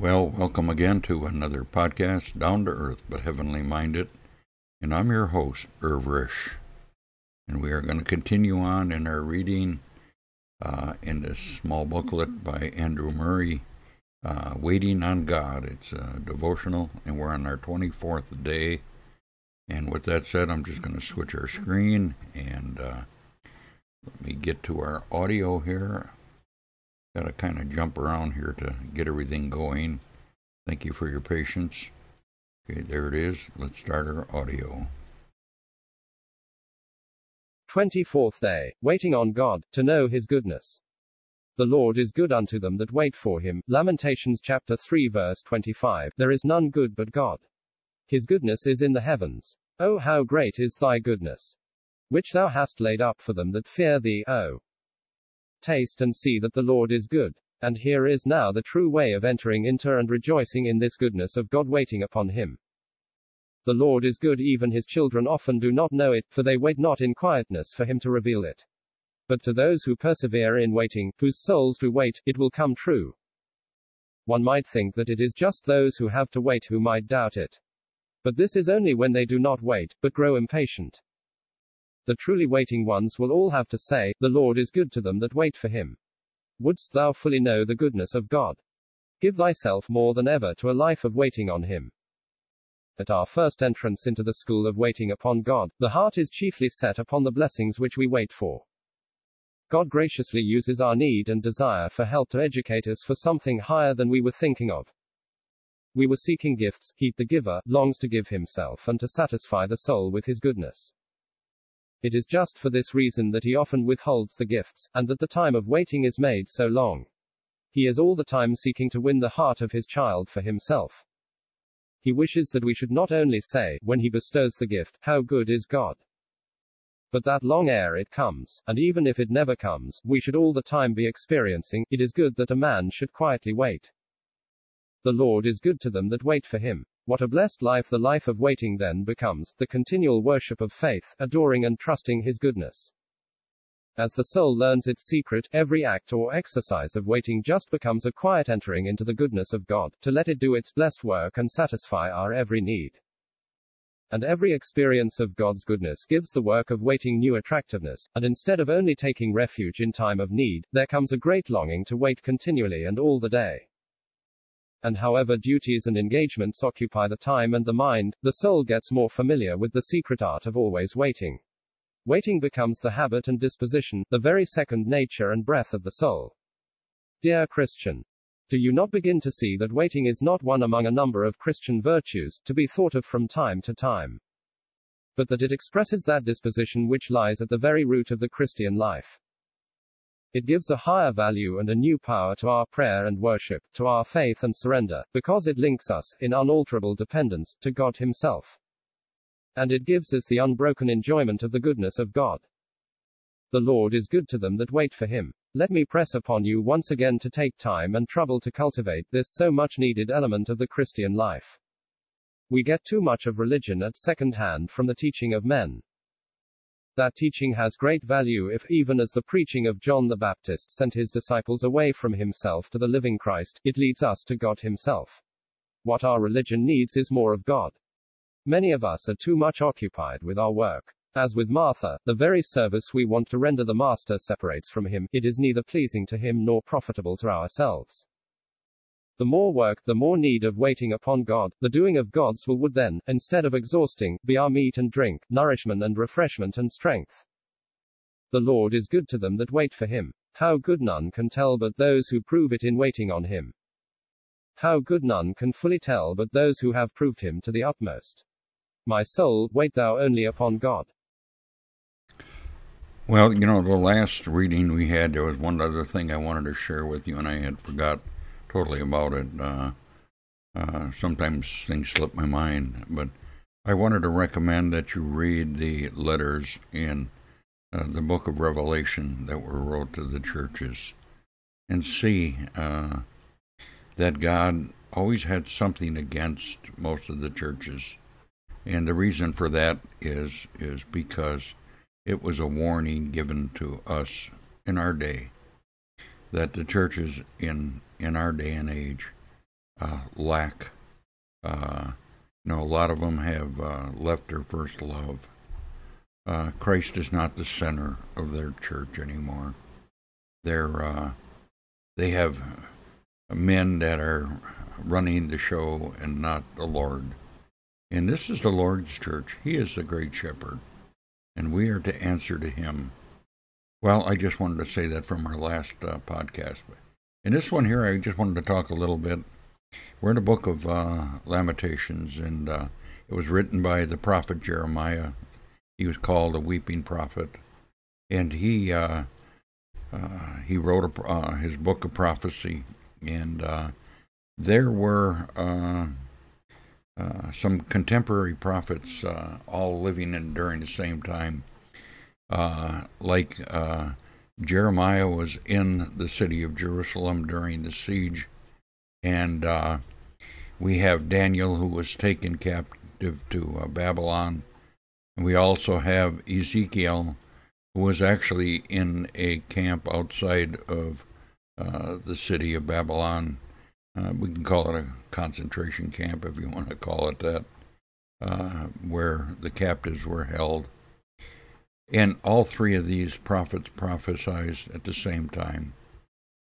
Well, welcome again to another podcast, Down to Earth but Heavenly Minded. And I'm your host, Irv Risch. And we are going to continue on in our reading uh, in this small booklet by Andrew Murray, uh, Waiting on God. It's a devotional, and we're on our 24th day. And with that said, I'm just going to switch our screen and uh, let me get to our audio here. Got to kind of jump around here to get everything going. Thank you for your patience. Okay, there it is. Let's start our audio. 24th day, waiting on God, to know his goodness. The Lord is good unto them that wait for him. Lamentations chapter 3 verse 25. There is none good but God. His goodness is in the heavens. Oh, how great is thy goodness! Which thou hast laid up for them that fear thee, O Taste and see that the Lord is good. And here is now the true way of entering into and rejoicing in this goodness of God waiting upon him. The Lord is good, even his children often do not know it, for they wait not in quietness for him to reveal it. But to those who persevere in waiting, whose souls do wait, it will come true. One might think that it is just those who have to wait who might doubt it. But this is only when they do not wait, but grow impatient. The truly waiting ones will all have to say, The Lord is good to them that wait for him. Wouldst thou fully know the goodness of God? Give thyself more than ever to a life of waiting on him. At our first entrance into the school of waiting upon God, the heart is chiefly set upon the blessings which we wait for. God graciously uses our need and desire for help to educate us for something higher than we were thinking of. We were seeking gifts, he, the giver, longs to give himself and to satisfy the soul with his goodness. It is just for this reason that he often withholds the gifts, and that the time of waiting is made so long. He is all the time seeking to win the heart of his child for himself. He wishes that we should not only say, when he bestows the gift, How good is God! But that long ere it comes, and even if it never comes, we should all the time be experiencing, It is good that a man should quietly wait. The Lord is good to them that wait for him. What a blessed life the life of waiting then becomes, the continual worship of faith, adoring and trusting His goodness. As the soul learns its secret, every act or exercise of waiting just becomes a quiet entering into the goodness of God, to let it do its blessed work and satisfy our every need. And every experience of God's goodness gives the work of waiting new attractiveness, and instead of only taking refuge in time of need, there comes a great longing to wait continually and all the day. And however duties and engagements occupy the time and the mind, the soul gets more familiar with the secret art of always waiting. Waiting becomes the habit and disposition, the very second nature and breath of the soul. Dear Christian, do you not begin to see that waiting is not one among a number of Christian virtues, to be thought of from time to time? But that it expresses that disposition which lies at the very root of the Christian life. It gives a higher value and a new power to our prayer and worship, to our faith and surrender, because it links us, in unalterable dependence, to God Himself. And it gives us the unbroken enjoyment of the goodness of God. The Lord is good to them that wait for Him. Let me press upon you once again to take time and trouble to cultivate this so much needed element of the Christian life. We get too much of religion at second hand from the teaching of men. That teaching has great value if, even as the preaching of John the Baptist sent his disciples away from himself to the living Christ, it leads us to God himself. What our religion needs is more of God. Many of us are too much occupied with our work. As with Martha, the very service we want to render the Master separates from him, it is neither pleasing to him nor profitable to ourselves. The more work, the more need of waiting upon God. The doing of God's will would then, instead of exhausting, be our meat and drink, nourishment and refreshment and strength. The Lord is good to them that wait for him. How good none can tell but those who prove it in waiting on him. How good none can fully tell but those who have proved him to the utmost. My soul, wait thou only upon God. Well, you know, the last reading we had, there was one other thing I wanted to share with you, and I had forgot totally about it. Uh, uh, sometimes things slip my mind, but I wanted to recommend that you read the letters in uh, the book of Revelation that were wrote to the churches and see uh, that God always had something against most of the churches. And the reason for that is is because it was a warning given to us in our day that the churches in in our day and age uh, lack. Uh, you know, a lot of them have uh, left their first love. Uh, Christ is not the center of their church anymore. They're uh, they have men that are running the show and not the Lord. And this is the Lord's church. He is the great shepherd, and we are to answer to him. Well, I just wanted to say that from our last uh, podcast. In this one here, I just wanted to talk a little bit. We're in the book of uh, Lamentations, and uh, it was written by the prophet Jeremiah. He was called a weeping prophet, and he uh, uh, he wrote a, uh, his book of prophecy, and there were uh, some contemporary prophets uh, all living in during the same time. Uh, like uh, Jeremiah was in the city of Jerusalem during the siege, and uh, we have Daniel who was taken captive to Babylon, and we also have Ezekiel who was actually in a camp outside of the city of Babylon. Uh, we can call it a concentration camp if you want to call it that, uh, where the captives were held. And all three of these prophets prophesied at the same time.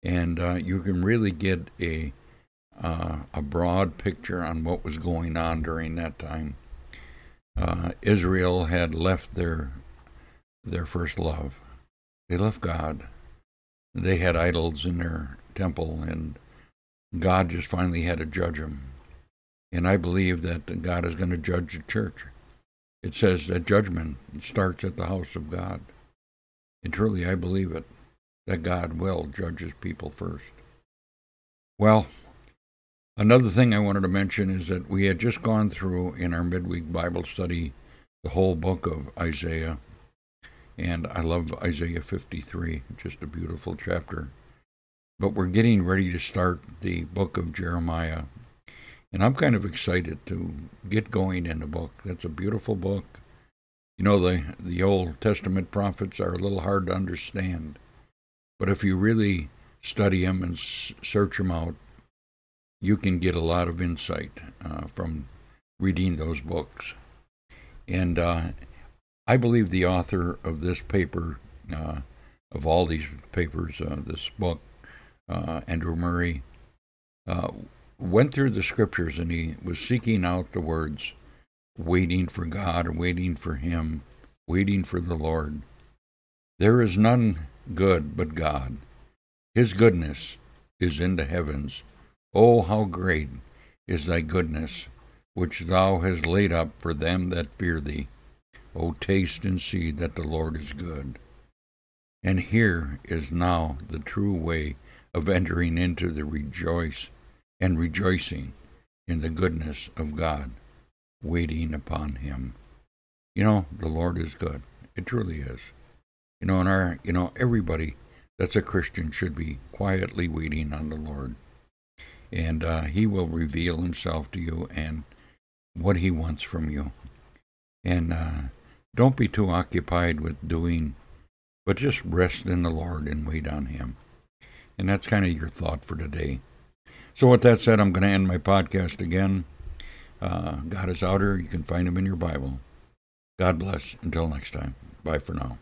And uh, you can really get a, uh, a broad picture on what was going on during that time. Uh, Israel had left their, their first love, they left God. They had idols in their temple and God just finally had to judge them. And I believe that God is going to judge the church. It says that judgment starts at the house of God. And truly, I believe it, that God will judge his people first. Well, another thing I wanted to mention is that we had just gone through in our midweek Bible study the whole book of Isaiah. And I love Isaiah 53, just a beautiful chapter but we're getting ready to start the book of Jeremiah. And I'm kind of excited to get going in the book. That's a beautiful book. You know, the, the Old Testament prophets are a little hard to understand. But if you really study them and s- search them out, you can get a lot of insight uh, from reading those books. And uh, I believe the author of this paper, uh, of all these papers, uh, this book, uh, Andrew Murray, uh, went through the scriptures and he was seeking out the words, waiting for God, waiting for Him, waiting for the Lord. There is none good but God. His goodness is in the heavens. Oh, how great is thy goodness, which thou hast laid up for them that fear thee. O taste and see that the Lord is good. And here is now the true way of entering into the rejoice and rejoicing in the goodness of God, waiting upon Him. You know, the Lord is good. It truly is. You know, and our, you know, everybody that's a Christian should be quietly waiting on the Lord, and uh, He will reveal Himself to you and what He wants from you. And uh, don't be too occupied with doing, but just rest in the Lord and wait on Him. And that's kind of your thought for today. So, with that said, I'm going to end my podcast again. Uh, God is outer. You can find him in your Bible. God bless. Until next time. Bye for now.